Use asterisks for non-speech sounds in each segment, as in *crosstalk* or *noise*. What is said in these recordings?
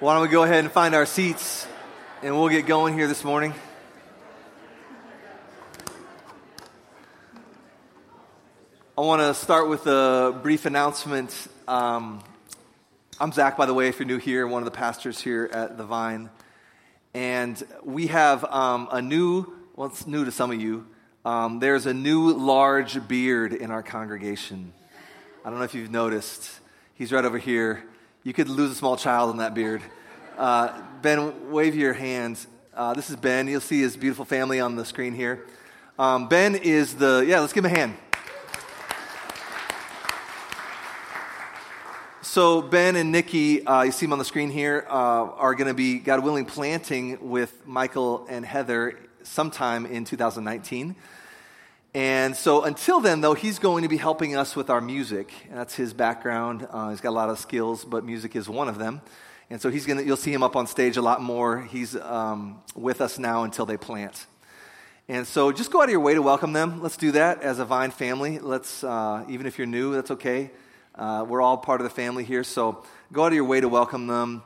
Why don't we go ahead and find our seats and we'll get going here this morning? I want to start with a brief announcement. Um, I'm Zach, by the way, if you're new here, one of the pastors here at The Vine. And we have um, a new, well, it's new to some of you, um, there's a new large beard in our congregation. I don't know if you've noticed. He's right over here. You could lose a small child in that beard. Uh, ben, wave your hands. Uh, this is Ben. You'll see his beautiful family on the screen here. Um, ben is the, yeah, let's give him a hand. So, Ben and Nikki, uh, you see them on the screen here, uh, are going to be, God willing, planting with Michael and Heather sometime in 2019. And so until then, though, he's going to be helping us with our music. That's his background. Uh, he's got a lot of skills, but music is one of them. And so he's gonna, you'll see him up on stage a lot more. He's um, with us now until they plant. And so just go out of your way to welcome them. Let's do that as a Vine family. Let's, uh, even if you're new, that's okay. Uh, we're all part of the family here. So go out of your way to welcome them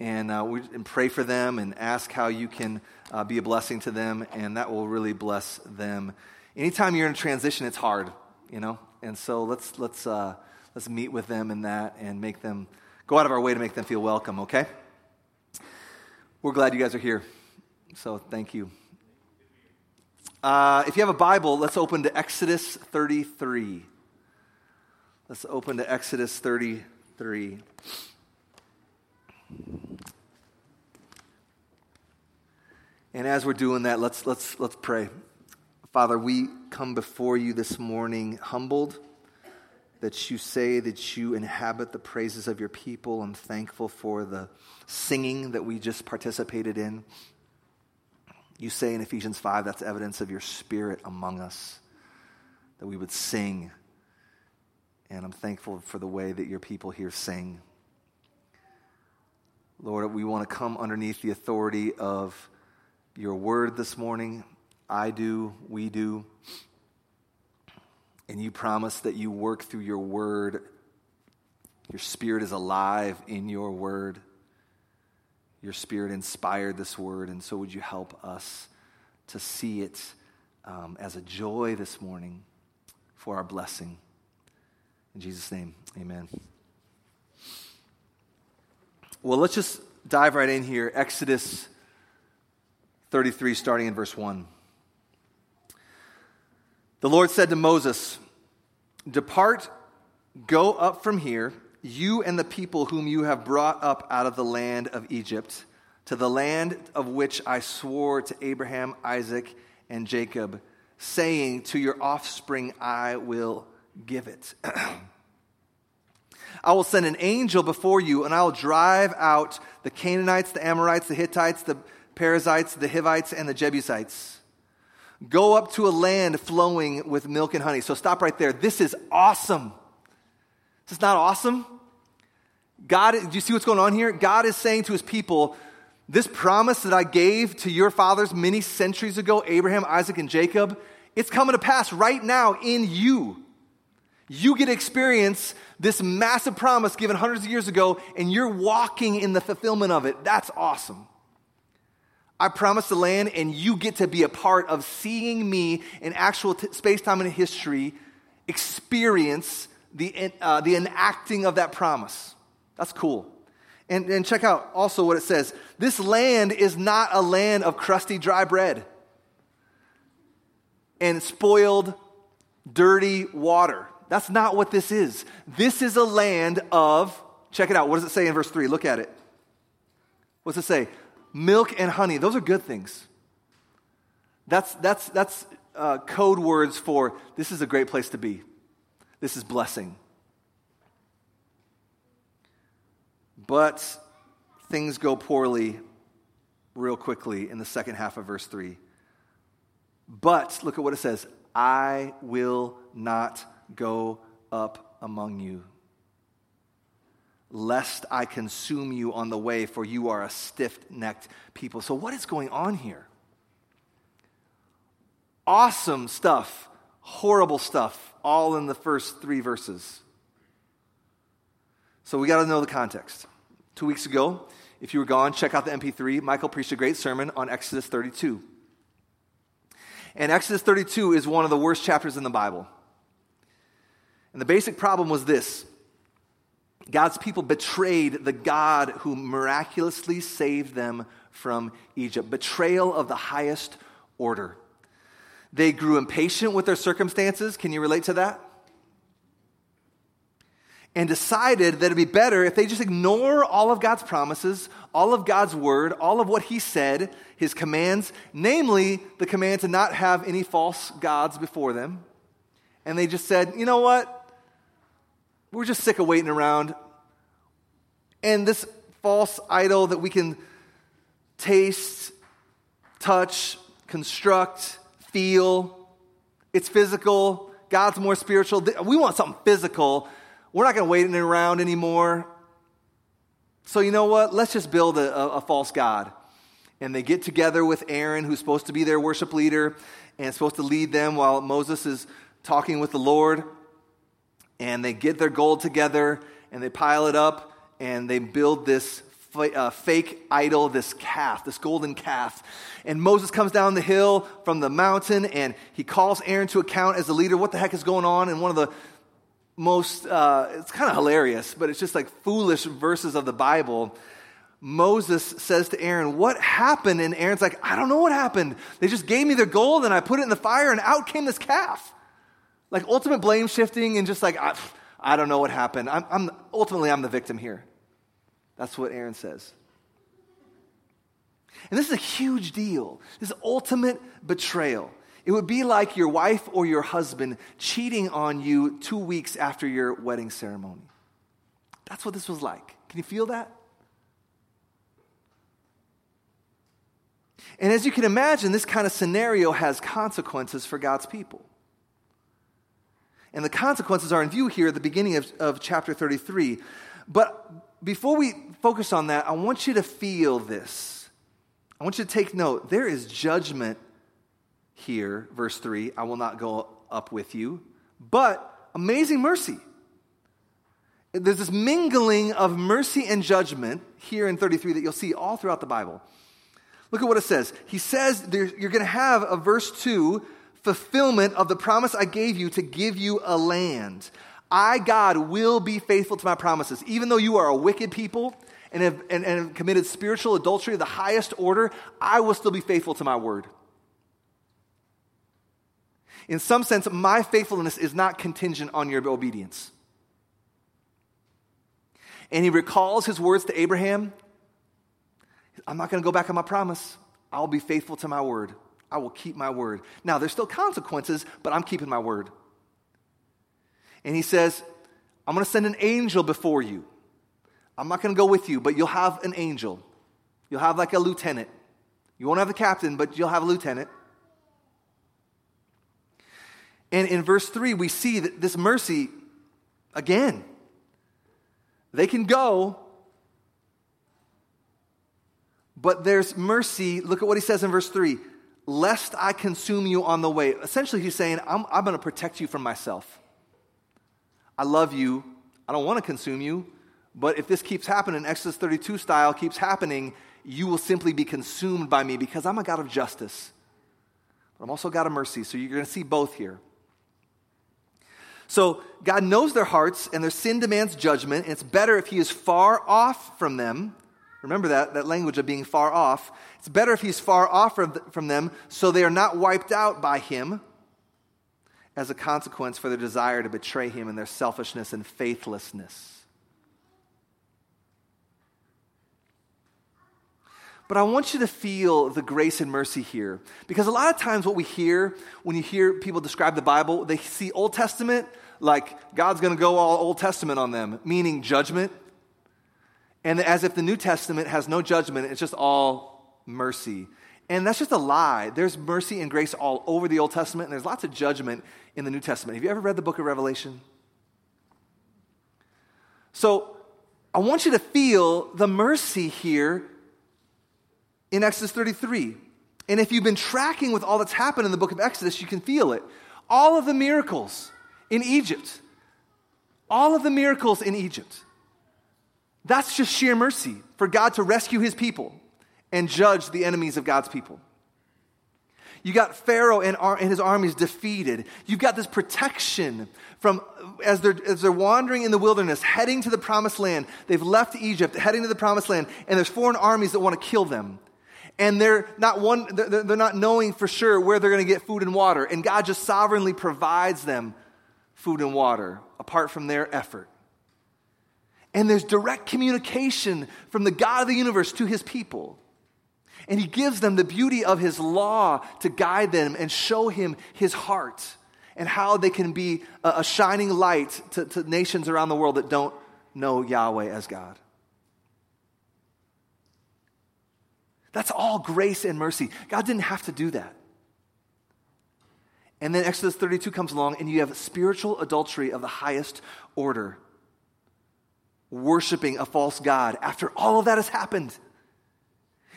and, uh, we, and pray for them and ask how you can uh, be a blessing to them, and that will really bless them anytime you're in a transition, it's hard, you know? And so let's, let's, uh, let's meet with them in that and make them, go out of our way to make them feel welcome, okay? We're glad you guys are here. So thank you. Uh, if you have a Bible, let's open to Exodus 33. Let's open to Exodus 33. And as we're doing that, let's, let's, let's pray. Father, we come before you this morning humbled that you say that you inhabit the praises of your people. I'm thankful for the singing that we just participated in. You say in Ephesians 5 that's evidence of your spirit among us, that we would sing. And I'm thankful for the way that your people here sing. Lord, we want to come underneath the authority of your word this morning. I do, we do. And you promise that you work through your word. Your spirit is alive in your word. Your spirit inspired this word, and so would you help us to see it um, as a joy this morning for our blessing? In Jesus' name, amen. Well, let's just dive right in here. Exodus 33, starting in verse 1. The Lord said to Moses, Depart, go up from here, you and the people whom you have brought up out of the land of Egypt, to the land of which I swore to Abraham, Isaac, and Jacob, saying, To your offspring I will give it. *clears throat* I will send an angel before you, and I will drive out the Canaanites, the Amorites, the Hittites, the Perizzites, the Hivites, and the Jebusites. Go up to a land flowing with milk and honey. So stop right there. This is awesome. This is not awesome. God, do you see what's going on here? God is saying to his people, this promise that I gave to your fathers many centuries ago, Abraham, Isaac, and Jacob, it's coming to pass right now in you. You get to experience this massive promise given hundreds of years ago, and you're walking in the fulfillment of it. That's awesome. I promise the land, and you get to be a part of seeing me in actual t- space, time, and history experience the, uh, the enacting of that promise. That's cool. And, and check out also what it says this land is not a land of crusty, dry bread and spoiled, dirty water. That's not what this is. This is a land of, check it out. What does it say in verse 3? Look at it. What's it say? Milk and honey, those are good things. That's, that's, that's uh, code words for this is a great place to be. This is blessing. But things go poorly real quickly in the second half of verse 3. But look at what it says I will not go up among you lest I consume you on the way, for you are a stiff necked people. So, what is going on here? Awesome stuff, horrible stuff, all in the first three verses. So, we got to know the context. Two weeks ago, if you were gone, check out the MP3. Michael preached a great sermon on Exodus 32. And Exodus 32 is one of the worst chapters in the Bible. And the basic problem was this God's people betrayed the God who miraculously saved them from Egypt. Betrayal of the highest order. They grew impatient with their circumstances. Can you relate to that? And decided that it'd be better if they just ignore all of God's promises, all of God's word, all of what He said, His commands, namely the command to not have any false gods before them. And they just said, you know what? We're just sick of waiting around. And this false idol that we can taste, touch, construct, feel, it's physical. God's more spiritual. We want something physical. We're not going to wait around anymore. So, you know what? Let's just build a, a, a, false God. And they get together with Aaron, who's supposed to be their worship leader and supposed to lead them while Moses is talking with the Lord. And they get their gold together and they pile it up and they build this uh, fake idol, this calf, this golden calf. And Moses comes down the hill from the mountain and he calls Aaron to account as the leader. What the heck is going on? And one of the most, uh, it's kind of hilarious, but it's just like foolish verses of the Bible. Moses says to Aaron, What happened? And Aaron's like, I don't know what happened. They just gave me their gold and I put it in the fire and out came this calf. Like ultimate blame shifting and just like, I, I don't know what happened. I'm, I'm, ultimately, I'm the victim here. That's what Aaron says. And this is a huge deal. This ultimate betrayal. It would be like your wife or your husband cheating on you two weeks after your wedding ceremony. That's what this was like. Can you feel that? And as you can imagine, this kind of scenario has consequences for God's people. And the consequences are in view here at the beginning of, of chapter 33. But before we focus on that, I want you to feel this. I want you to take note. There is judgment here, verse 3 I will not go up with you, but amazing mercy. There's this mingling of mercy and judgment here in 33 that you'll see all throughout the Bible. Look at what it says. He says there, you're going to have a verse 2 fulfillment of the promise I gave you to give you a land. I, God, will be faithful to my promises. Even though you are a wicked people and have, and, and have committed spiritual adultery of the highest order, I will still be faithful to my word. In some sense, my faithfulness is not contingent on your obedience. And he recalls his words to Abraham I'm not going to go back on my promise. I'll be faithful to my word. I will keep my word. Now, there's still consequences, but I'm keeping my word. And he says, I'm going to send an angel before you. I'm not going to go with you, but you'll have an angel. You'll have like a lieutenant. You won't have the captain, but you'll have a lieutenant. And in verse 3, we see that this mercy again. They can go, but there's mercy. Look at what he says in verse 3 lest I consume you on the way. Essentially, he's saying, I'm, I'm going to protect you from myself. I love you. I don't want to consume you. But if this keeps happening, Exodus 32 style keeps happening, you will simply be consumed by me because I'm a God of justice. But I'm also God of mercy. So you're going to see both here. So God knows their hearts and their sin demands judgment, and it's better if He is far off from them. Remember that, that language of being far off. It's better if He's far off from them so they are not wiped out by Him as a consequence for their desire to betray Him and their selfishness and faithlessness. But I want you to feel the grace and mercy here. Because a lot of times, what we hear when you hear people describe the Bible, they see Old Testament like God's going to go all Old Testament on them, meaning judgment. And as if the New Testament has no judgment, it's just all mercy. And that's just a lie. There's mercy and grace all over the Old Testament, and there's lots of judgment in the New Testament. Have you ever read the book of Revelation? So I want you to feel the mercy here in Exodus 33. And if you've been tracking with all that's happened in the book of Exodus, you can feel it. All of the miracles in Egypt, all of the miracles in Egypt, That's just sheer mercy for God to rescue his people and judge the enemies of God's people. You got Pharaoh and, and his armies defeated. You've got this protection from as they're, as they're wandering in the wilderness, heading to the promised land. They've left Egypt, heading to the promised land, and there's foreign armies that want to kill them. And they're not one, they're, they're not knowing for sure where they're going to get food and water. And God just sovereignly provides them food and water apart from their effort. And there's direct communication from the God of the universe to his people. And he gives them the beauty of his law to guide them and show him his heart and how they can be a, shining light to, to nations around the world that don't know Yahweh as God. That's all grace and mercy. God didn't have to do that. And then Exodus 32 comes along, and you have spiritual adultery of the highest order, worshiping a false God after all of that has happened.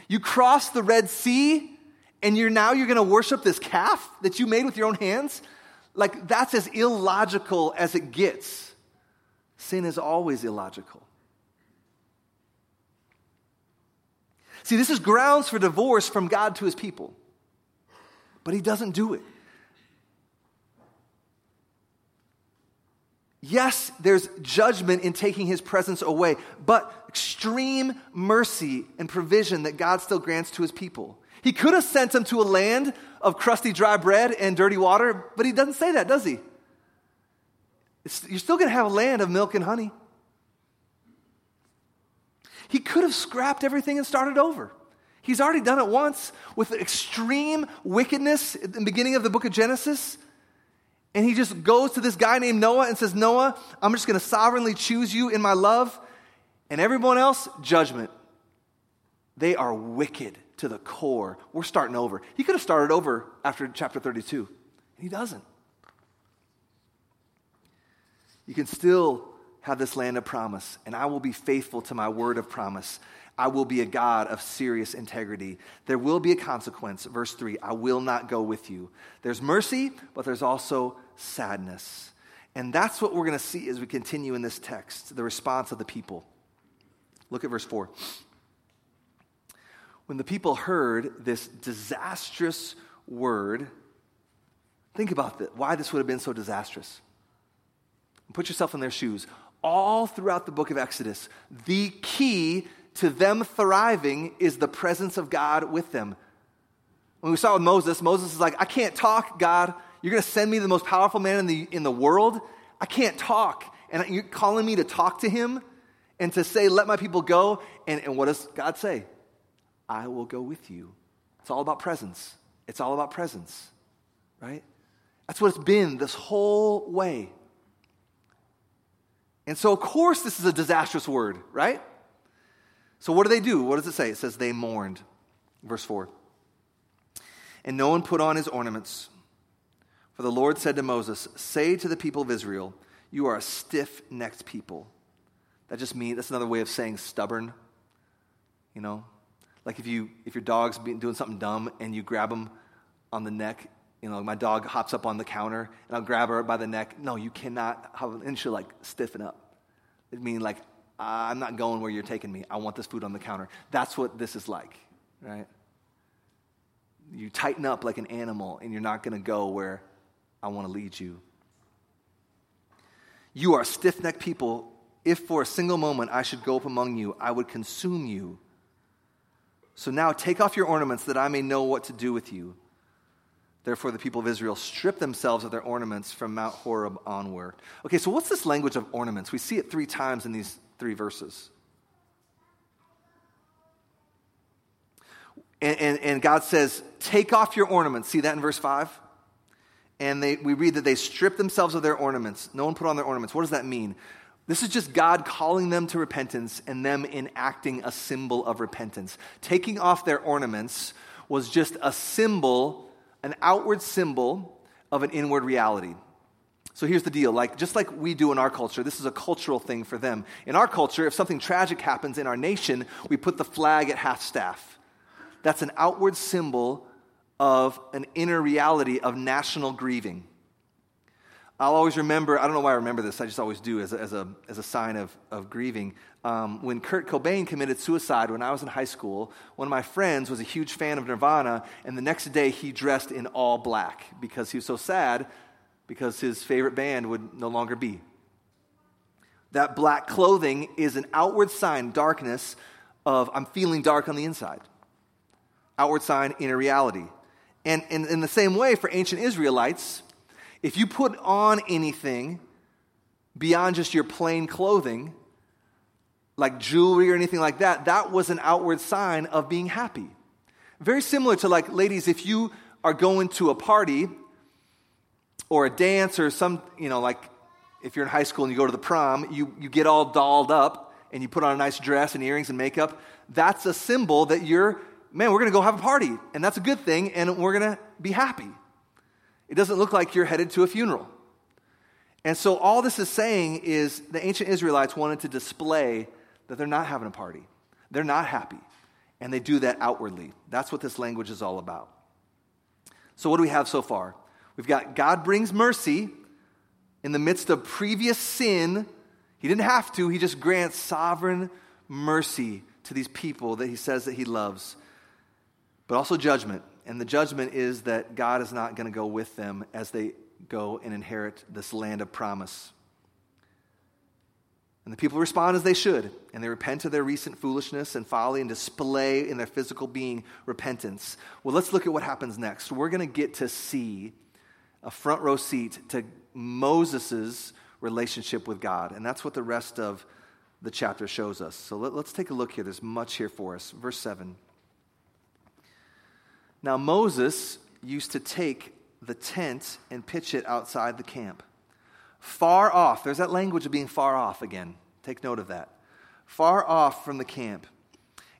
You cross the Red Sea, and you're now you're going to worship this calf that you made with your own hands? Like, that's as illogical as it gets. Sin is always illogical. See, this is grounds for divorce from God to his people. But he doesn't do it. Yes, there's judgment in taking his presence away, but extreme mercy and provision that God still grants to his people. He could have sent them to a land of crusty, dry bread and dirty water, but he doesn't say that, does he? It's, you're still going to have a land of milk and honey. He could have scrapped everything and started over. He's already done it once with extreme wickedness at the beginning of the book of Genesis. And he just goes to this guy named Noah and says, Noah, I'm just going to sovereignly choose you in my love. And everyone else, judgment. They are wicked to the core. We're starting over. He could have started over after chapter 32. and He doesn't. You can still have this land of promise, and I will be faithful to my word of promise. I will be a God of serious integrity. There will be a consequence. Verse 3 I will not go with you. There's mercy, but there's also sadness. And that's what we're going to see as we continue in this text the response of the people. Look at verse 4. When the people heard this disastrous word, think about why this would have been so disastrous. Put yourself in their shoes. All throughout the book of Exodus, the key to them thriving is the presence of God with them. When we saw with Moses, Moses is like, I can't talk, God. You're going to send me the most powerful man in the, in the world. I can't talk. And you're calling me to talk to him and to say, let my people go. And, and what does God say? I will go with you. It's all about presence. It's all about presence, right? That's what it's been this whole way. And so, of course, this is a disastrous word, right? So, what do they do? What does it say? It says they mourned. Verse 4. And no one put on his ornaments. For the Lord said to Moses, Say to the people of Israel, You are a stiff necked people. That just means, that's another way of saying stubborn. You know? Like if, you, if your dog's doing something dumb and you grab him on the neck, you know, my dog hops up on the counter and I'll grab her by the neck. No, you cannot, have, and she'll like stiffen up. It means like, I'm not going where you're taking me. I want this food on the counter. That's what this is like, right? You tighten up like an animal and you're not going to go where I want to lead you. You are stiff necked people. If for a single moment I should go up among you, I would consume you. So now take off your ornaments that I may know what to do with you. Therefore, the people of Israel stripped themselves of their ornaments from Mount Horeb onward. Okay, so what's this language of ornaments? We see it three times in these three verses. And, and, and, God says, Take off your ornaments. See that in verse 5? And they, we read that they stripped themselves of their ornaments. No one put on their ornaments. What does that mean? This is just God calling them to repentance and them enacting a symbol of repentance. Taking off their ornaments was just a symbol, an outward symbol of an inward reality. So here's the deal like just like we do in our culture, this is a cultural thing for them. In our culture, if something tragic happens in our nation, we put the flag at half staff. That's an outward symbol of an inner reality of national grieving. I'll always remember, I don't know why I remember this, I just always do as a, as a, as a sign of, of grieving. Um, when Kurt Cobain committed suicide when I was in high school, one of my friends was a huge fan of Nirvana, and the next day he dressed in all black because he was so sad because his favorite band would no longer be. That black clothing is an outward sign, darkness, of I'm feeling dark on the inside. Outward sign, inner reality. And in the same way, for ancient Israelites, if you put on anything beyond just your plain clothing, like jewelry or anything like that, that was an outward sign of being happy. Very similar to, like, ladies, if you are going to a party or a dance or some, you know, like if you're in high school and you go to the prom, you, you get all dolled up and you put on a nice dress and earrings and makeup. That's a symbol that you're, man, we're going to go have a party. And that's a good thing and we're going to be happy. It doesn't look like you're headed to a funeral. And so all this is saying is the ancient Israelites wanted to display that they're not having a party. They're not happy. And they do that outwardly. That's what this language is all about. So, what do we have so far? We've got God brings mercy in the midst of previous sin. He didn't have to, He just grants sovereign mercy to these people that He says that He loves, but also judgment. And the judgment is that God is not going to go with them as they go and inherit this land of promise. And the people respond as they should, and they repent of their recent foolishness and folly and display in their physical being repentance. Well, let's look at what happens next. We're going to get to see a front row seat to Moses' relationship with God, and that's what the rest of the chapter shows us. So let, us take a look here. There's much here for us. Verse 7. Now, Moses used to take the tent and pitch it outside the camp far off. There's that language of being far off again. Take note of that. Far off from the camp.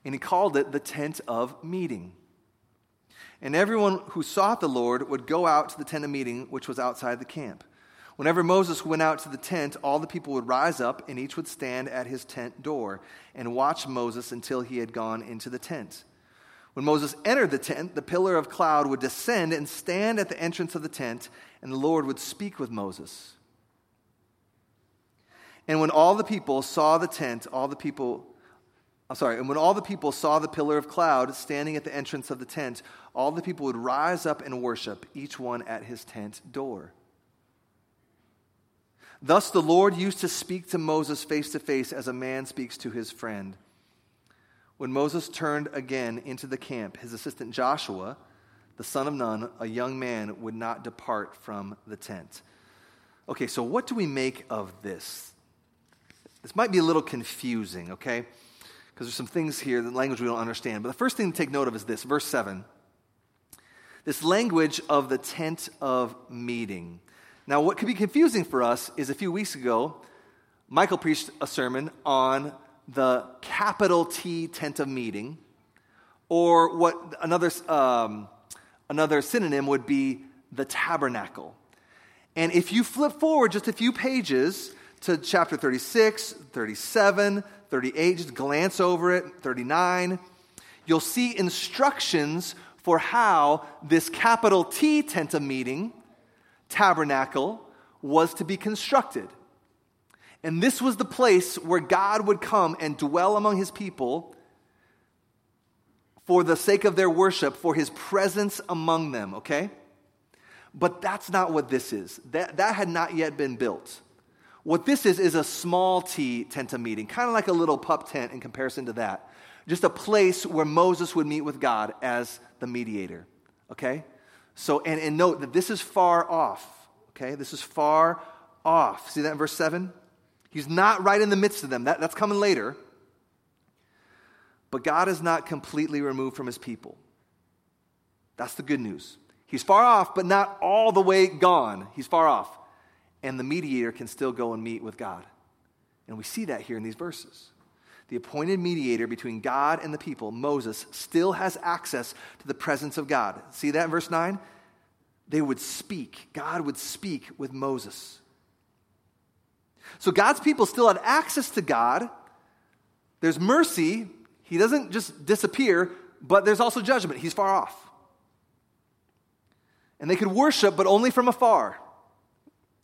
And he called it the tent of meeting. And everyone who sought the Lord would go out to the tent of meeting, which was outside the camp. Whenever Moses went out to the tent, all the people would rise up, and each would stand at his tent door and watch Moses until he had gone into the tent. When Moses entered the tent, the pillar of cloud would descend and stand at the entrance of the tent, and the Lord would speak with Moses. And when all the people saw the tent, all the people, I'm sorry, and when all the people saw the pillar of cloud standing at the entrance of the tent, all the people would rise up and worship, each one at his tent door. Thus the Lord used to speak to Moses face to face as a man speaks to his friend. When Moses turned again into the camp, his assistant Joshua, the son of Nun, a young man, would not depart from the tent. Okay, so what do we make of this? This might be a little confusing, okay? Because there's some things here, the language we don't understand. But the first thing to take note of is this verse 7. This language of the tent of meeting. Now, what could be confusing for us is a few weeks ago, Michael preached a sermon on the capital T tent of meeting, or what another, um, another synonym would be the tabernacle. And if you flip forward just a few pages, to chapter 36, 37, 38, just glance over it, 39, you'll see instructions for how this capital T tent of meeting, tabernacle, was to be constructed. And this was the place where God would come and dwell among his people for the sake of their worship, for his presence among them, okay? But that's not what this is. That, that had not yet been built. What this is, is a small T tent of meeting, kind of like a little pup tent in comparison to that. Just a place where Moses would meet with God as the mediator. Okay? So, and, and note that this is far off. Okay? This is far off. See that in verse 7? He's not right in the midst of them. That, that's coming later. But God is not completely removed from his people. That's the good news. He's far off, but not all the way gone. He's far off and the mediator can still go and meet with God. And we see that here in these verses. The appointed mediator between God and the people, Moses, still has access to the presence of God. See that in verse 9? They would speak. God would speak with Moses. So God's people still had access to God. There's mercy. He doesn't just disappear, but there's also judgment. He's far off. And they could worship, but only from afar.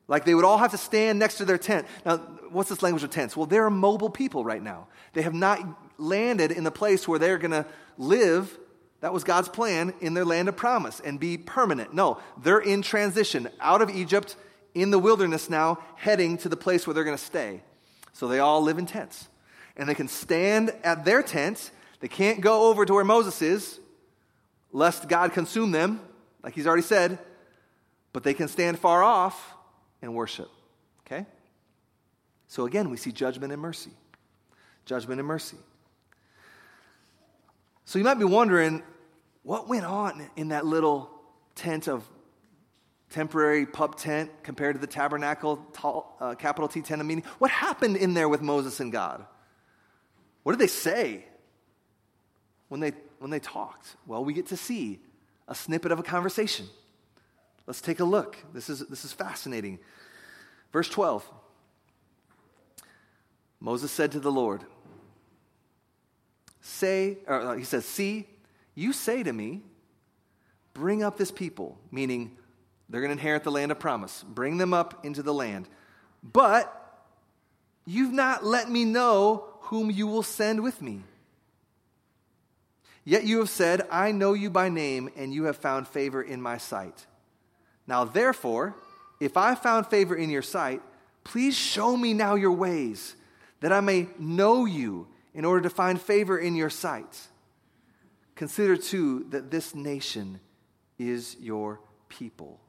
Like they would all have to stand next to their tent. Now, what's this language of tents? Well, they're a mobile people right now. They have not landed in the place where they're going to live. That was God's plan in their land of promise and be permanent. No, they're in transition out of Egypt in the wilderness now, heading to the place where they're going to stay. So they all live in tents. And they can stand at their tent. They can't go over to where Moses is, lest God consume them, like he's already said. But they can stand far off and worship. Okay? So again, we see judgment and mercy. Judgment and mercy. So you might be wondering what went on in that little tent of temporary pup tent compared to the tabernacle, tall, uh, capital T tent of meeting? What happened in there with Moses and God? What did they say when they, when they talked? Well, we get to see a snippet of a conversation. Let's take a look. This is, this is fascinating. Verse 12 Moses said to the Lord, Say, or uh, he says, See, you say to me, bring up this people, meaning they're going to inherit the land of promise. Bring them up into the land. But you've not let me know whom you will send with me. Yet you have said, I know you by name, and you have found favor in my sight. Now, therefore, if I found favor in your sight, please show me now your ways, that I may know you in order to find favor in your sight. Consider, too, that this nation is your people.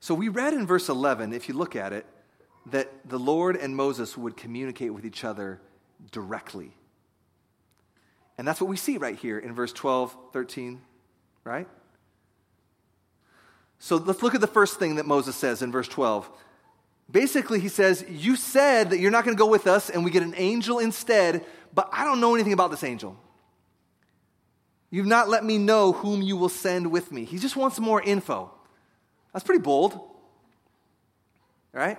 So we read in verse 11, if you look at it, that the Lord and Moses would communicate with each other directly. And that's what we see right here in verse 12, 13, right? So let's look at the first thing that Moses says in verse 12. Basically, he says, You said that you're not going to go with us, and we get an angel instead, but I don't know anything about this angel. You've not let me know whom you will send with me. He just wants more info. That's pretty bold, right?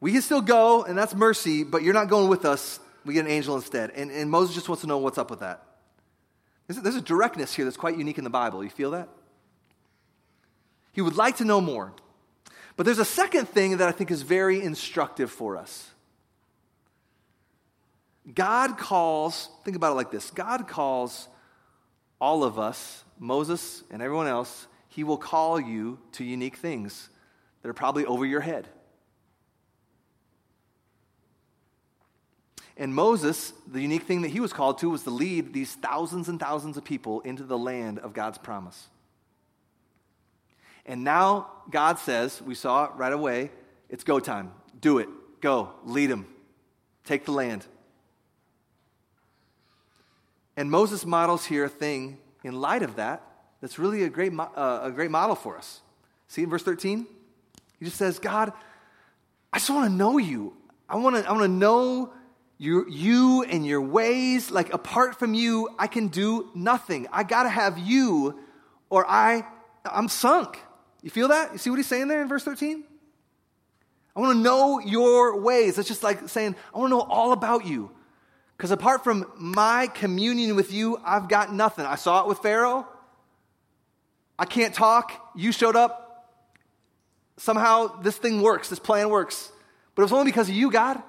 We can still go, and that's mercy, but you're not going with us. We get an angel instead. And, and Moses just wants to know what's up with that. There's a, directness here that's quite unique in the Bible. You feel that? He would like to know more. But there's a second thing that I think is very instructive for us. God calls, think about it like this God calls all of us, Moses and everyone else, He will call you to unique things that are probably over your head. And Moses, the unique thing that he was called to was to lead these thousands and thousands of people into the land of God's promise. And now God says, we saw it right away, it's go time. Do it. Go. Lead them. Take the land. And Moses models here a thing in light of that that's really a great, uh, a great model for us. See in verse 13? He just says, God, I just want to know you. I want to I want to know you, you and your ways. Like, apart from you, I can do nothing. I got to have you, or I, I'm sunk. You feel that? You see what he's saying there in verse 13? I want to know your ways. It's just like saying, I want to know all about you. Because apart from my communion with you, I've got nothing. I saw it with Pharaoh. I can't talk. You showed up. Somehow this thing works, this plan works. But it was only because of you, God.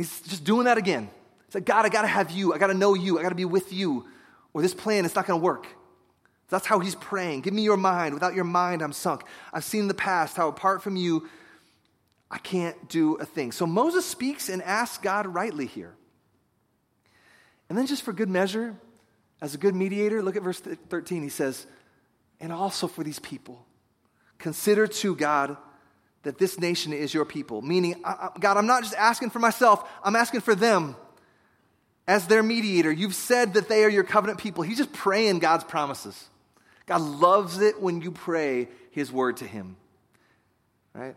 He's just doing that again. It's like, God, I got to have you. I got to know you. I got to be with you, or this plan is not going to work. That's how he's praying. Give me your mind. Without your mind, I'm sunk. I've seen the past how apart from you, I can't do a thing. So Moses speaks and asks God rightly here. And then, just for good measure, as a good mediator, look at verse 13. He says, And also for these people, consider to God that this nation is your people. Meaning, God, I'm not just asking for myself, I'm asking for them as their mediator. You've said that they are your covenant people. He's just praying God's promises. God loves it when you pray his word to him. Right?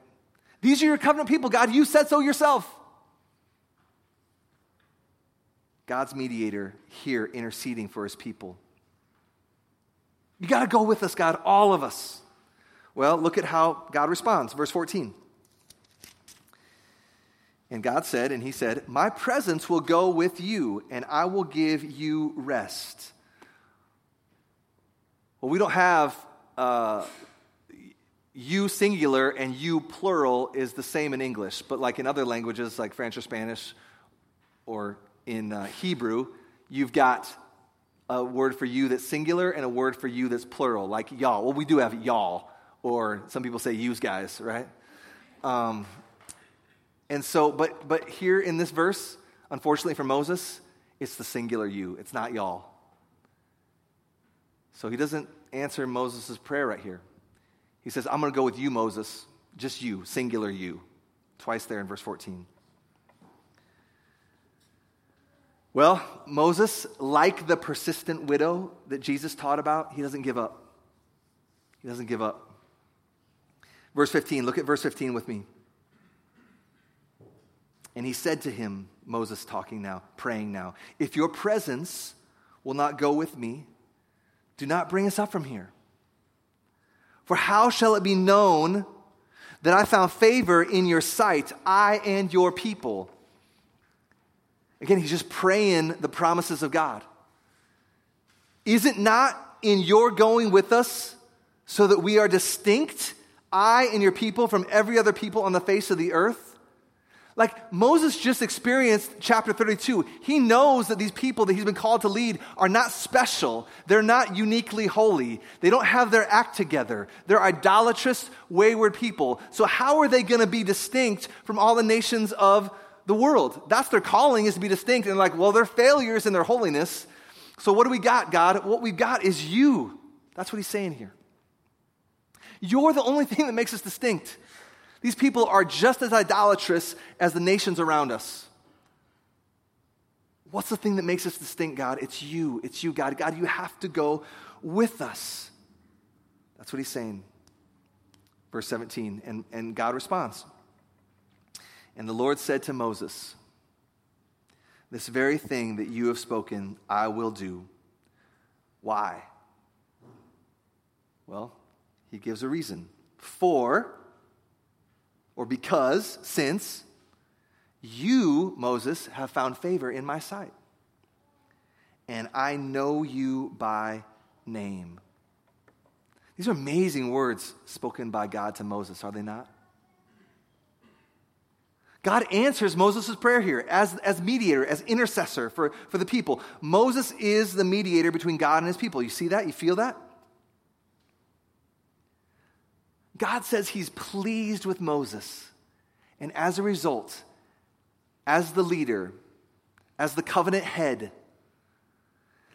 These are your covenant people, God. You said so yourself. God's mediator here interceding for his people. You got to go with us, God, all of us. Well, look at how God responds. Verse 14. And God said, and He said, My presence will go with you, and I will give you rest. Well, we don't have uh, you singular and you plural is the same in English, but like in other languages, like French or Spanish or in uh, Hebrew, you've got a word for you that's singular and a word for you that's plural, like y'all. Well, we do have y'all, or some people say use guys, right? Um, and so, but but here in this verse, unfortunately for Moses, it's the singular you. It's not y'all. So he doesn't answer Moses' prayer right here. He says, I'm going to go with you, Moses, just you, singular you. Twice there in verse 14. Well, Moses, like the persistent widow that Jesus taught about, he doesn't give up. He doesn't give up. Verse 15, look at verse 15 with me. And he said to him, Moses talking now, praying now, if your presence will not go with me, do not bring us up from here. For how shall it be known that I found favor in your sight, I and your people? Again, he's just praying the promises of God. Is it not in your going with us so that we are distinct, I and your people, from every other people on the face of the earth? Like Moses just experienced chapter 32. He knows that these people that he's been called to lead are not special. They're not uniquely holy. They don't have their act together. They're idolatrous, wayward people. So, how are they going to be distinct from all the nations of the world? That's their calling, is to be distinct. And, like, well, they're failures in their holiness. So, what do we got, God? What we've got is you. That's what he's saying here. You're the only thing that makes us distinct. These people are just as idolatrous as the nations around us. What's the thing that makes us distinct, God? It's you. It's you, God. God, you have to go with us. That's what he's saying. Verse 17. And, and God responds. And the Lord said to Moses, This very thing that you have spoken, I will do. Why? Well, he gives a reason. For or because, since you, Moses, have found favor in my sight, and I know you by name. These are amazing words spoken by God to Moses, are they not? God answers Moses' prayer here as, as mediator, as intercessor for, for the people. Moses is the mediator between God and his people. You see that? You feel that? God says he's pleased with Moses. And as a result, as the leader, as the covenant head,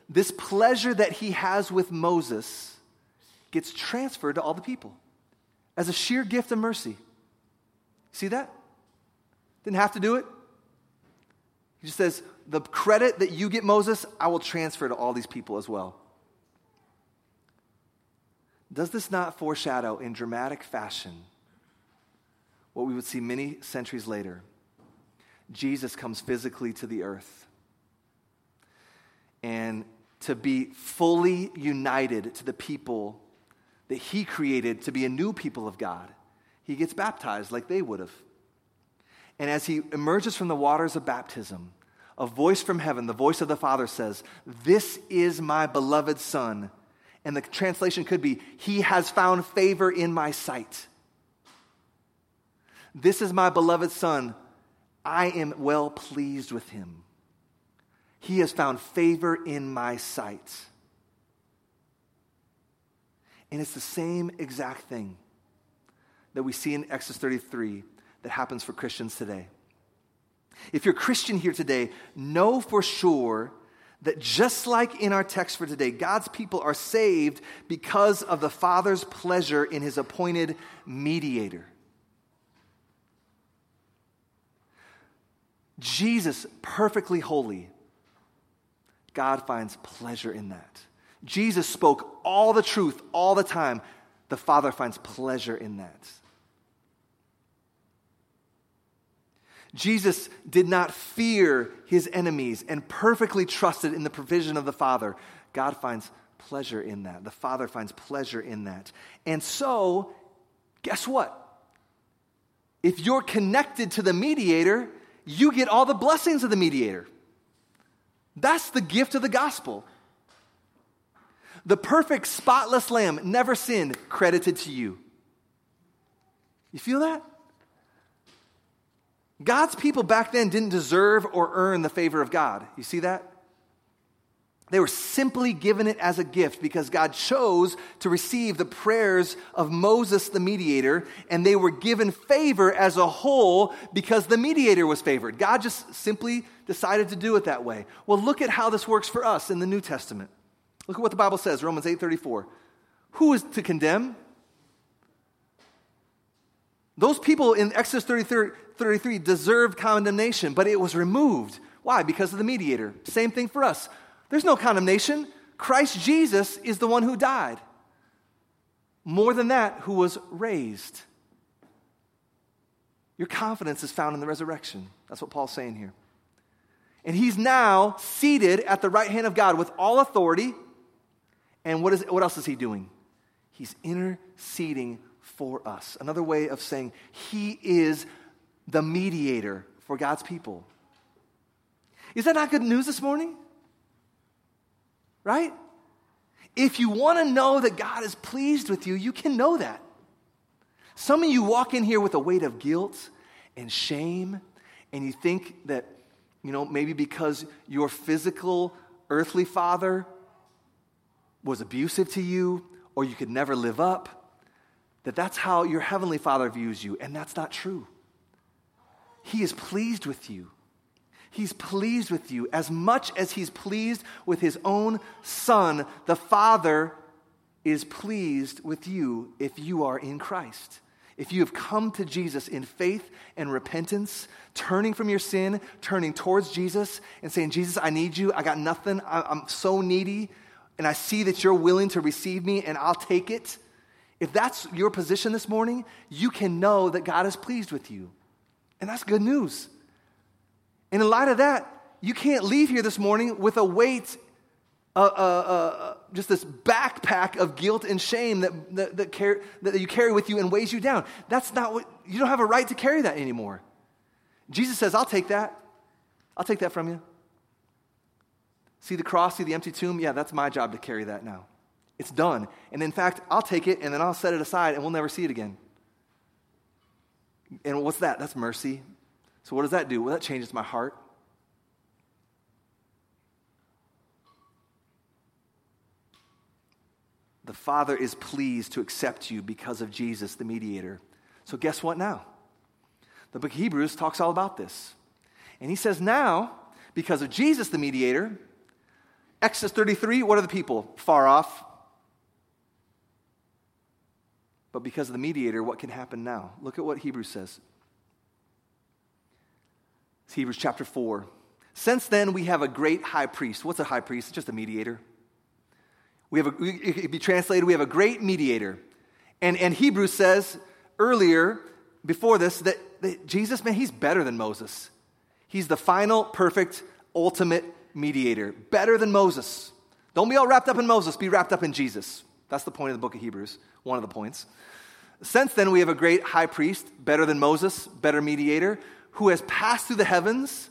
this pleasure that he has with Moses gets transferred to all the people as a sheer gift of mercy. See that? Didn't have to do it. He just says, The credit that you get, Moses, I will transfer to all these people as well. Does this not foreshadow in dramatic fashion what we would see many centuries later? Jesus comes physically to the earth. And to be fully united to the people that he created to be a new people of God, he gets baptized like they would have. And as he emerges from the waters of baptism, a voice from heaven, the voice of the Father says, This is my beloved Son and the translation could be, He has found favor in my sight. This is my beloved Son. I am well pleased with him. He has found favor in my sight. And it's the same exact thing that we see in Exodus 33 that happens for Christians today. If you're a Christian here today, know for sure that just like in our text for today, God's people are saved because of the Father's pleasure in his appointed mediator. Jesus, perfectly holy, God finds pleasure in that. Jesus spoke all the truth all the time. The Father finds pleasure in that. Jesus did not fear his enemies and perfectly trusted in the provision of the Father. God finds pleasure in that. The Father finds pleasure in that. And so, guess what? If you're connected to the mediator, you get all the blessings of the mediator. That's the gift of the gospel. The perfect, spotless lamb, never sinned, credited to you. You feel that? God's people back then didn't deserve or earn the favor of God. You see that? They were simply given it as a gift because God chose to receive the prayers of Moses, the mediator, and they were given favor as a whole because the mediator was favored. God just simply decided to do it that way. Well, look at how this works for us in the New Testament. Look at what the Bible says, Romans 8:34. Who is to condemn? Those people in Exodus 33, 33 deserved condemnation, but it was removed. Why? Because of the mediator. Same thing for us. There's no condemnation. Christ Jesus is the one who died. More than that, who was raised. Your confidence is found in the resurrection. That's what Paul's saying here. And he's now seated at the right hand of God with all authority. And what, is, what else is he doing? He's interceding for us. Another way of saying he is the mediator for God's people. Is that not good news this morning? right? If you want to know that God is pleased with you, you can know that. Some of you walk in here with a weight of guilt and shame, and you think that, you know, maybe because your physical earthly father was abusive to you or you could never live up, that that's how your heavenly father views you, and that's not true. He is pleased with you. He's pleased with you as much as he's pleased with his own son. The Father is pleased with you if you are in Christ. If you have come to Jesus in faith and repentance, turning from your sin, turning towards Jesus, and saying, Jesus, I need you. I got nothing. I'm so needy. And I see that you're willing to receive me, and I'll take it. If that's your position this morning, you can know that God is pleased with you. And that's good news. And in light of that, you can't leave here this morning with a weight, uh, uh, uh, just this backpack of guilt and shame that, that, that, car- that you carry with you and weighs you down. That's not what, you don't have a right to carry that anymore. Jesus says, I'll take that. I'll take that from you. See the cross, see the empty tomb? Yeah, that's my job to carry that now. It's done. And in fact, I'll take it and then I'll set it aside and we'll never see it again. And what's that? That's mercy. So, what does that do? Well, that changes my heart. The Father is pleased to accept you because of Jesus, the mediator. So, guess what now? The book of Hebrews talks all about this. And he says, now, because of Jesus, the mediator, Exodus 33, what are the people? Far off. But because of the mediator, what can happen now? Look at what Hebrews says. It's Hebrews chapter 4. Since then, we have a great high priest. What's a high priest? It's just a mediator. We have a, it could be translated, we have a great mediator. And, and Hebrews says earlier, before this, that, that Jesus, man, he's better than Moses. He's the final, perfect, ultimate mediator. Better than Moses. Don't be all wrapped up in Moses, be wrapped up in Jesus. That's the point of the book of Hebrews, one of the points. Since then, we have a great high priest, better than Moses, better mediator, who has passed through the heavens,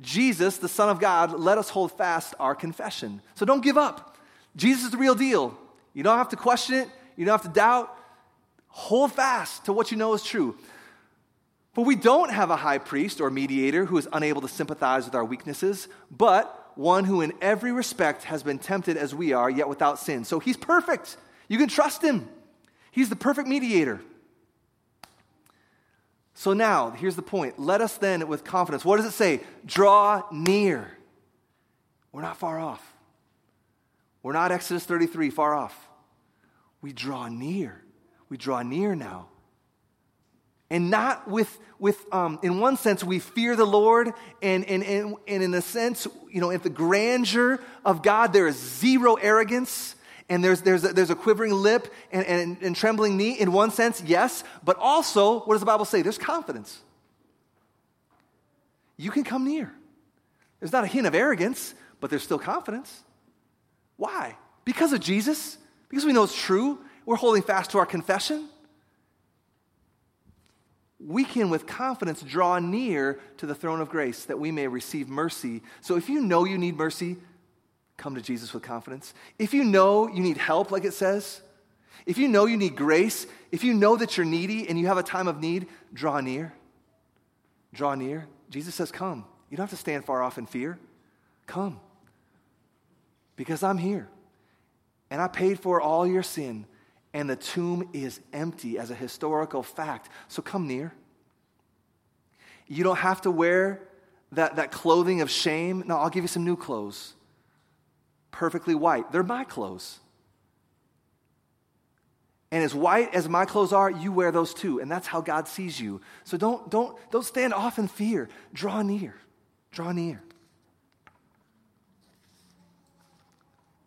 Jesus, the Son of God, let us hold fast our confession. So don't give up. Jesus is the real deal. You don't have to question it, you don't have to doubt. Hold fast to what you know is true. For we don't have a high priest or mediator who is unable to sympathize with our weaknesses, but one who in every respect has been tempted as we are, yet without sin. So he's perfect. You can trust him. He's the perfect mediator. So now, here's the point. Let us then, with confidence, what does it say? Draw near. We're not far off. We're not Exodus 33 far off. We draw near. We draw near now. And not with, with um, in one sense, we fear the Lord, and, and, and, and in a sense, you know, at the grandeur of God, there is zero arrogance and there's, there's, a, there's a quivering lip and, and, and trembling knee in one sense, yes, but also, what does the Bible say? There's confidence. You can come near. There's not a hint of arrogance, but there's still confidence. Why? Because of Jesus, because we know it's true, we're holding fast to our confession. We can, with confidence, draw near to the throne of grace that we may receive mercy. So if you know you need mercy, come to Jesus with confidence. If you know you need help, like it says, if you know you need grace, if you know that you're needy and you have a time of need, draw near. Draw near. Jesus says, Come. You don't have to stand far off in fear. Come. Because I'm here. And I paid for all your sin. And the tomb is empty as a historical fact. So come near. You don't have to wear that, that clothing of shame. No, I'll give you some new clothes. Perfectly white. They're my clothes. And as white as my clothes are, you wear those too. And that's how God sees you. So don't, don't, don't stand off in fear. Draw near. Draw near.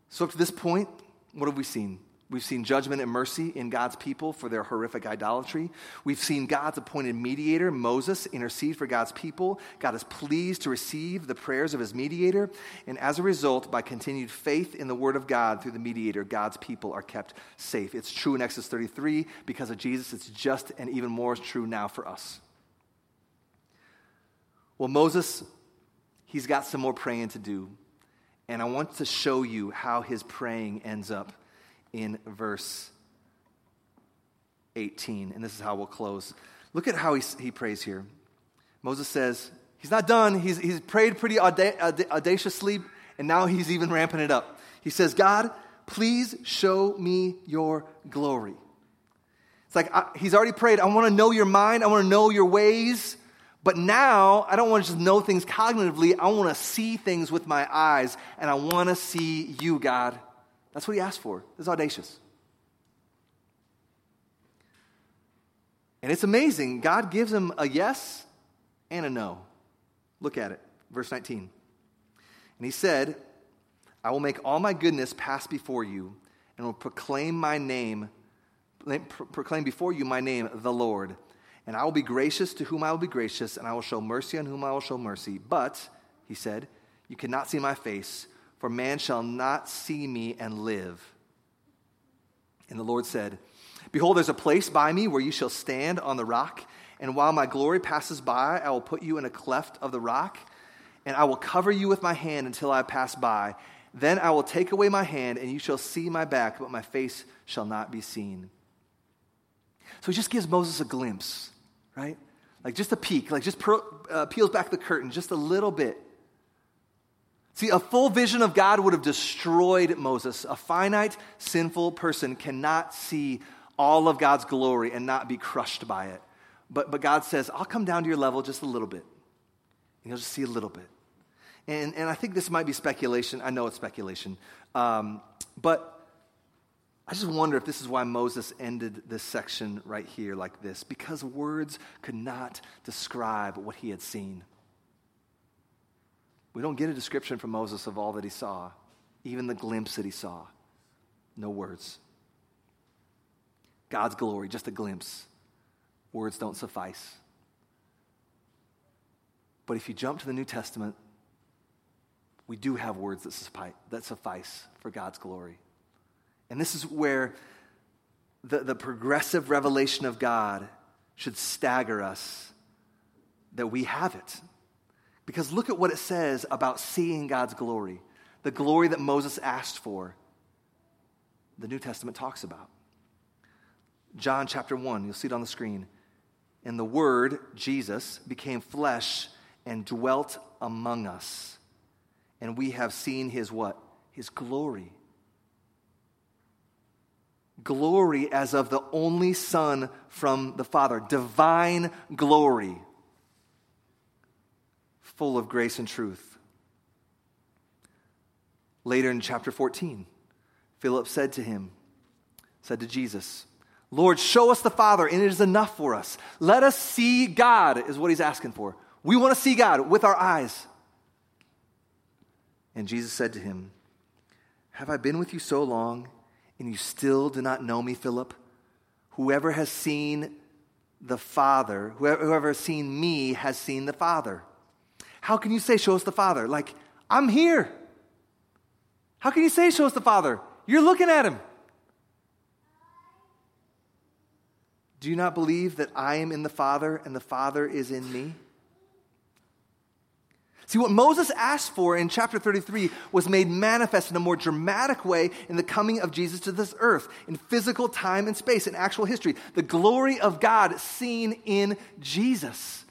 So, up to this point, what have we seen? We've seen judgment and mercy in God's people for their horrific idolatry. We've seen God's appointed mediator, Moses, intercede for God's people. God is pleased to receive the prayers of his mediator. And as a result, by continued faith in the word of God through the mediator, God's people are kept safe. It's true in Exodus 33. Because of Jesus, it's just and even more true now for us. Well, Moses, he's got some more praying to do. And I want to show you how his praying ends up in verse 18. And this is how we'll close. Look at how he, he prays here. Moses says, He's not done. He's, he's prayed pretty auda- audaciously, and now he's even ramping it up. He says, God, please show me your glory. It's like I, he's already prayed, I want to know your mind, I want to know your ways. But now, I don't want to just know things cognitively. I want to see things with my eyes, and I want to see you, God. That's what he asked for. It's audacious. And it's amazing. God gives him a yes and a no. Look at it. Verse 19. And he said, I will make all my goodness pass before you and will proclaim my name, proclaim before you my name, the Lord. And I will be gracious to whom I will be gracious, and I will show mercy on whom I will show mercy. But, he said, you cannot see my face for man shall not see me and live. And the Lord said, Behold, there's a place by me where you shall stand on the rock, and while my glory passes by, I will put you in a cleft of the rock, and I will cover you with my hand until I pass by. Then I will take away my hand, and you shall see my back, but my face shall not be seen. So he just gives Moses a glimpse, right? Like just a peek, like just uh, peels back the curtain just a little bit See, a full vision of God would have destroyed Moses. A finite, sinful person cannot see all of God's glory and not be crushed by it. But, but God says, I'll come down to your level just a little bit. And you'll just see a little bit. And, and I think this might be speculation. I know it's speculation. Um, but I just wonder if this is why Moses ended this section right here like this because words could not describe what he had seen. We don't get a description from Moses of all that he saw, even the glimpse that he saw. No words. God's glory, just a glimpse. Words don't suffice. But if you jump to the New Testament, we do have words that suffice, for God's glory. And this is where the, the progressive revelation of God should stagger us that we have it. Because look at what it says about seeing God's glory, the glory that Moses asked for, the New Testament talks about. John chapter 1, you'll see it on the screen. And the Word, Jesus, became flesh and dwelt among us. And we have seen his what? His glory. Glory as of the only Son from the Father. Divine glory full of grace and truth. Later in chapter 14, Philip said to him, said to Jesus, Lord, show us the Father, and it is enough for us. Let us see God, is what he's asking for. We want to see God with our eyes. And Jesus said to him, Have I been with you so long, and you still do not know me, Philip? Whoever has seen the Father, whoever, has seen me, has seen the Father. How can you say, Show us the Father? Like, I'm here. How can you say, Show us the Father? You're looking at him. Do you not believe that I am in the Father and the Father is in me? See, what Moses asked for in chapter 33 was made manifest in a more dramatic way in the coming of Jesus to this earth, in physical time and space, in actual history. The glory of God seen in Jesus.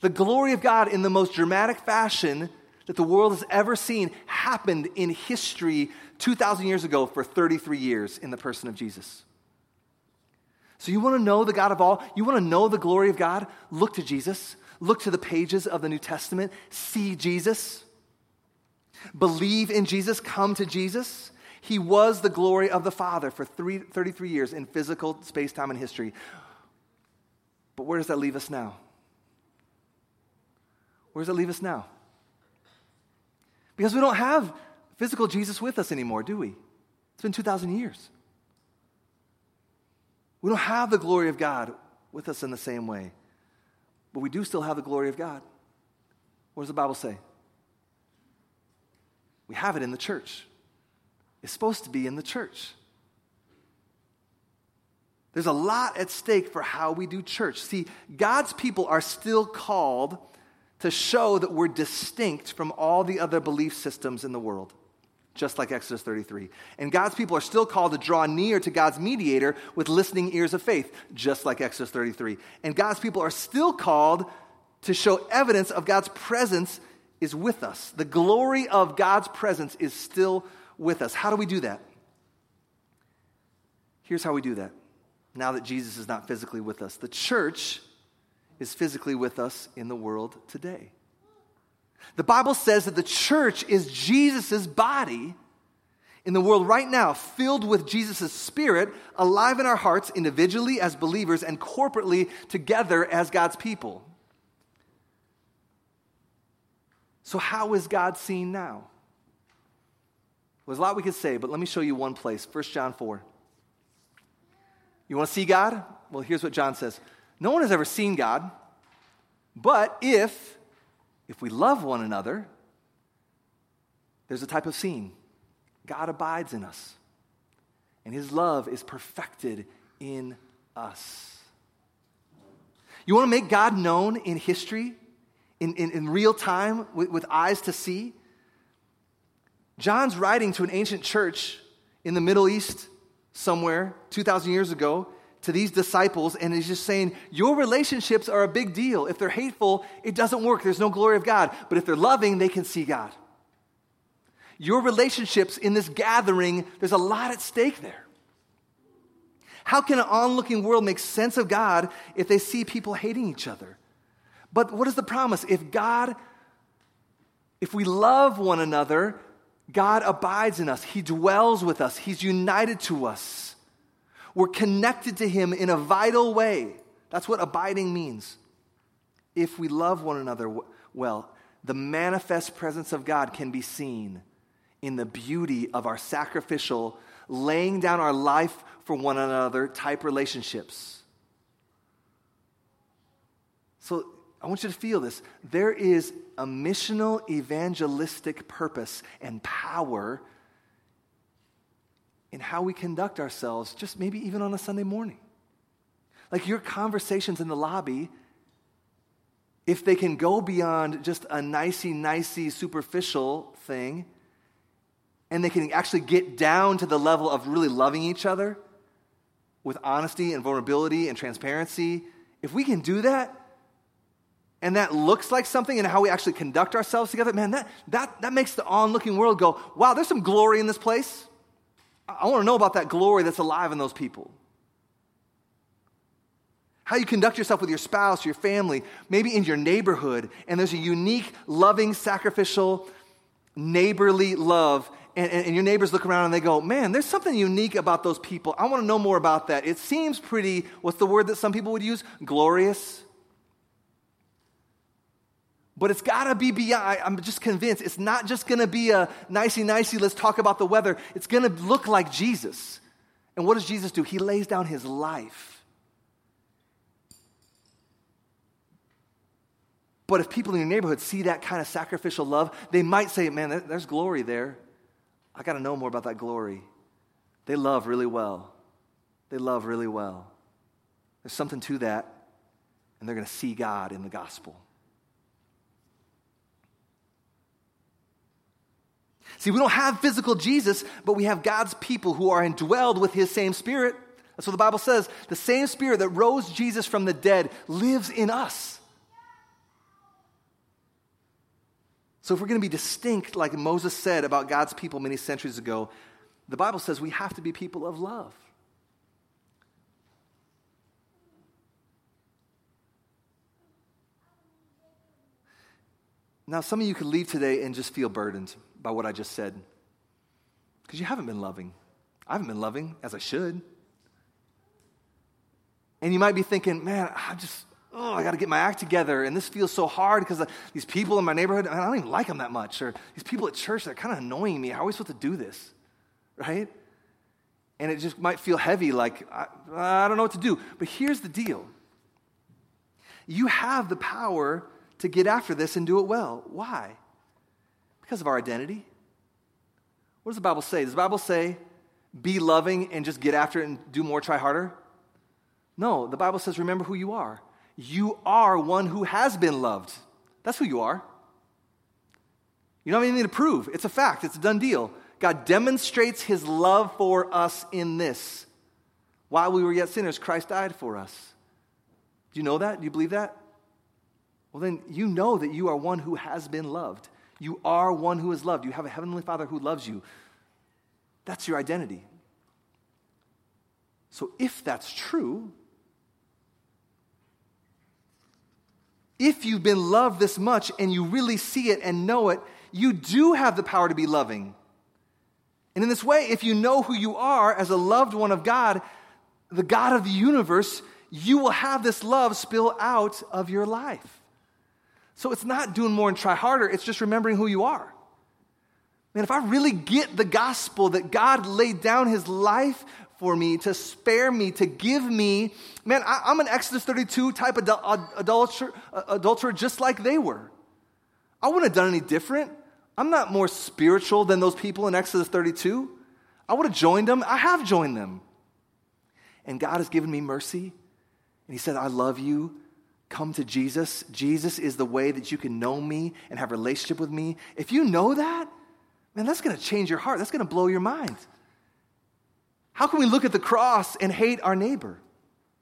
The glory of God in the most dramatic fashion that the world has ever seen happened in history 2,000 years ago for 33 years in the person of Jesus. So, you want to know the God of all? You want to know the glory of God? Look to Jesus. Look to the pages of the New Testament. See Jesus. Believe in Jesus. Come to Jesus. He was the glory of the Father for three, 33 years in physical space, time, and history. But where does that leave us now? Where does it leave us now? Because we don't have physical Jesus with us anymore, do we? It's been 2,000 years. We don't have the glory of God with us in the same way, but we do still have the glory of God. What does the Bible say? We have it in the church. It's supposed to be in the church. There's a lot at stake for how we do church. See, God's people are still called to show that we're distinct from all the other belief systems in the world, just like Exodus 33. And God's people are still called to draw near to God's mediator with listening ears of faith, just like Exodus 33. And God's people are still called to show evidence of God's presence is with us. The glory of God's presence is still with us. How do we do that? Here's how we do that. Now that Jesus is not physically with us, the church is physically with us in the world today. The Bible says that the church is Jesus' body in the world right now, filled with Jesus' spirit, alive in our hearts individually as believers and corporately together as God's people. So, how is God seen now? There's a lot we could say, but let me show you one place 1 John 4. You want to see God? Well, here's what John says no one has ever seen God, but if if we love one another, there's a type of seeing. God abides in us, and his love is perfected in us. You want to make God known in history, in, in, in real time, with, with eyes to see? John's writing to an ancient church in the Middle East somewhere 2,000 years ago, to these disciples and he's just saying, Your relationships are a big deal. If they're hateful, it doesn't work. There's no glory of God. But if they're loving, they can see God. Your relationships in this gathering, there's a lot at stake there. How can an onlooking world make sense of God if they see people hating each other? But what is the promise? If God, if we love one another, God abides in us, He dwells with us, He's united to us. We're connected to Him in a vital way. That's what abiding means. If we love one another well, the manifest presence of God can be seen in the beauty of our sacrificial, laying down our life for one another type relationships. So I want you to feel this. There is a missional evangelistic purpose and power in how we conduct ourselves, just maybe even on a Sunday morning. Like your conversations in the lobby, if they can go beyond just a nicey, nicey, superficial thing, and they can actually get down to the level of really loving each other with honesty and vulnerability and transparency, if we can do that, and that looks like something and how we actually conduct ourselves together, man, that, that, that makes the onlooking world go, wow, there's some glory in this place. I want to know about that glory that's alive in those people. How you conduct yourself with your spouse, your family, maybe in your neighborhood, and there's a unique, loving, sacrificial, neighborly love. And, and, and, your neighbors look around and they go, Man, there's something unique about those people. I want to know more about that. It seems pretty, what's the word that some people would use? Glorious. But it's got to be beyond, I'm just convinced, it's not just to be a nicey nicey, let's talk about the weather. It's to look like Jesus. And what does Jesus do? He lays down his life. But if people in your neighborhood see that kind of sacrificial love, they might say, man, there's glory there. I got to know more about that glory. They love really well. They love really well. There's something to that, and they're to see God in the gospel. See, we don't have physical Jesus, but we have God's people who are indwelled with his same spirit. That's what the Bible says. The same spirit that rose Jesus from the dead lives in us. So, if we're going to be distinct, like Moses said about God's people many centuries ago, the Bible says we have to be people of love. Now, some of you could leave today and just feel burdened by what I just said because you haven't been loving. I haven't been loving as I should. And you might be thinking, man, I just, oh, I got to get my act together. And this feels so hard because uh, these people in my neighborhood, I don't even like them that much. Or these people at church, they're kind of annoying me. How are we supposed to do this? Right? And it just might feel heavy, like, I, I don't know what to do. But here's the deal you have the power to get after this and do it well. Why? Because of our identity. What does the Bible say? Does the Bible say, be loving and just get after it and do more, try harder? No, the Bible says, remember who you are. You are one who has been loved. That's who you are. You don't have anything to prove. It's a fact, it's a done deal. God demonstrates his love for us in this. While we were yet sinners, Christ died for us. Do you know that? Do you believe that? well, then you know that you are one who has been loved. You are one who is loved. You have a heavenly Father who loves you. That's your identity. So, if that's true, if you've been loved this much and you really see it and know it, you do have the power to be loving. And in this way, if you know who you are as a loved one of God, the God of the universe, you will have this love spill out of your life. So it's not doing more and try harder, it's just remembering who you are. Man, if I really get the gospel that God laid down his life for me, to spare me, to give me, man, I, am an Exodus 32 type of adulterer, uh, adulterer just like they were. I wouldn't have done any different. I'm not more spiritual than those people in Exodus 32. I would have joined them. I have joined them. And God has given me mercy. And He said, I love you come to Jesus. Jesus is the way that you can know me and have relationship with me. If you know that, man, that's going to change your heart. That's going to blow your mind. How can we look at the cross and hate our neighbor?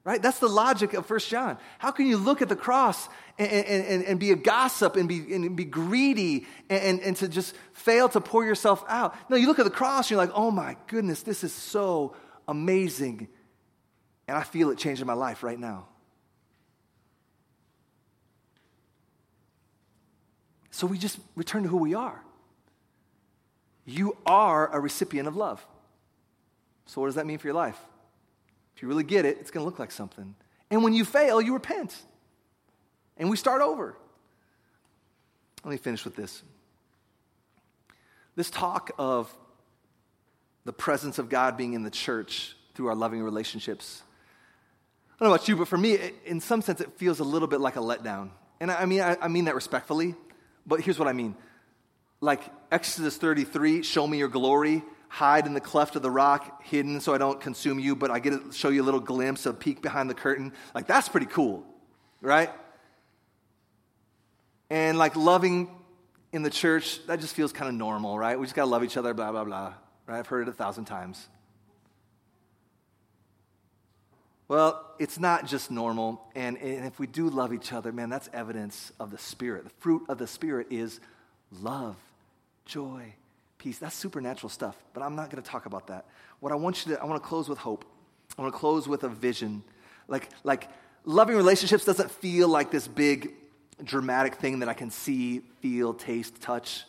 Right? That's the logic of First John. How can you look at the cross and, and, and, be a gossip and be, and be greedy and, and to just fail to pour yourself out? No, you look at the cross and you're like, oh my goodness, this is so amazing. And I feel it changing my life right now. So we just return to who we are. You are a recipient of love. So, what does that mean for your life? If you really get it, it's going to look like something. And when you fail, you repent. And we start over. Let me finish with this. This talk of the presence of God being in the church through our loving relationships. I don't know about you, but for me, in some sense, it feels a little bit like a letdown. And I mean, I mean that respectfully. But here's what I mean like Exodus 33, show me your glory, hide in the cleft of the rock, hidden so I don't consume you, but I get to show you a little glimpse, a peek behind the curtain. Like, that's pretty cool, right? And like loving in the church, that just feels kind of normal, right? We just got to love each other, blah, blah, blah, right? I've heard it a thousand times. Well, it's not just normal. And, and if we do love each other, man, that's evidence of the Spirit. The fruit of the Spirit is love, joy, peace. That's supernatural stuff, but I'm not going to talk about that. What I want you to, I want to close with hope. I want to close with a vision. Like, like loving relationships doesn't feel like this big dramatic thing that I can see, feel, taste, touch,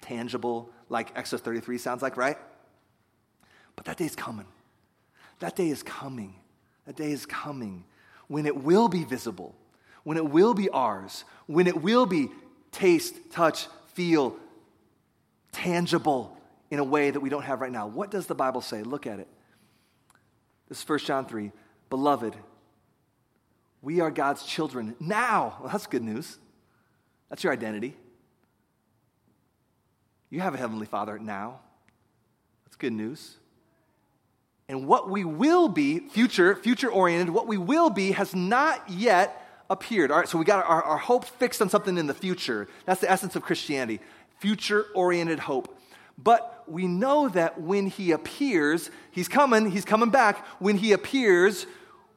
tangible, like Exodus 33 sounds like, right? But that day is coming. That day is coming a day is coming when it will be visible, when it will be ours, when it will be taste, touch, feel, tangible in a way that we don't have right now. What does the Bible say? Look at it. This is 1 John 3. Beloved, we are God's children now. Well, that's good news. That's your identity. You have a Heavenly Father now. That's good news. And what we will be, future, future oriented, what we will be has not yet appeared. All right, so we got our, our hope fixed on something in the future. That's the essence of Christianity future oriented hope. But we know that when he appears, he's coming, he's coming back. When he appears,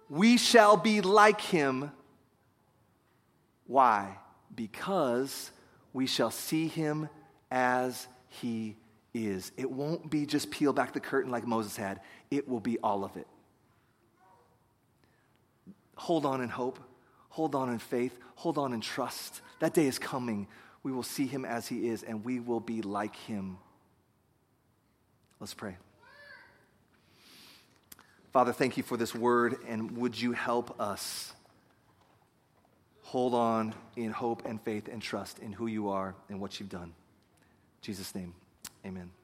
we shall be like him. Why? Because we shall see him as he is. It won't be just peel back the curtain like Moses had, it will be all of it. Hold on in hope, hold on in faith, hold on in trust. That day is coming. We will see him as he is, and we will be like him. Let's pray. Father, thank you for this word, and would you help us hold on in hope and faith and trust in who you are and what you've done. In Jesus' name, amen.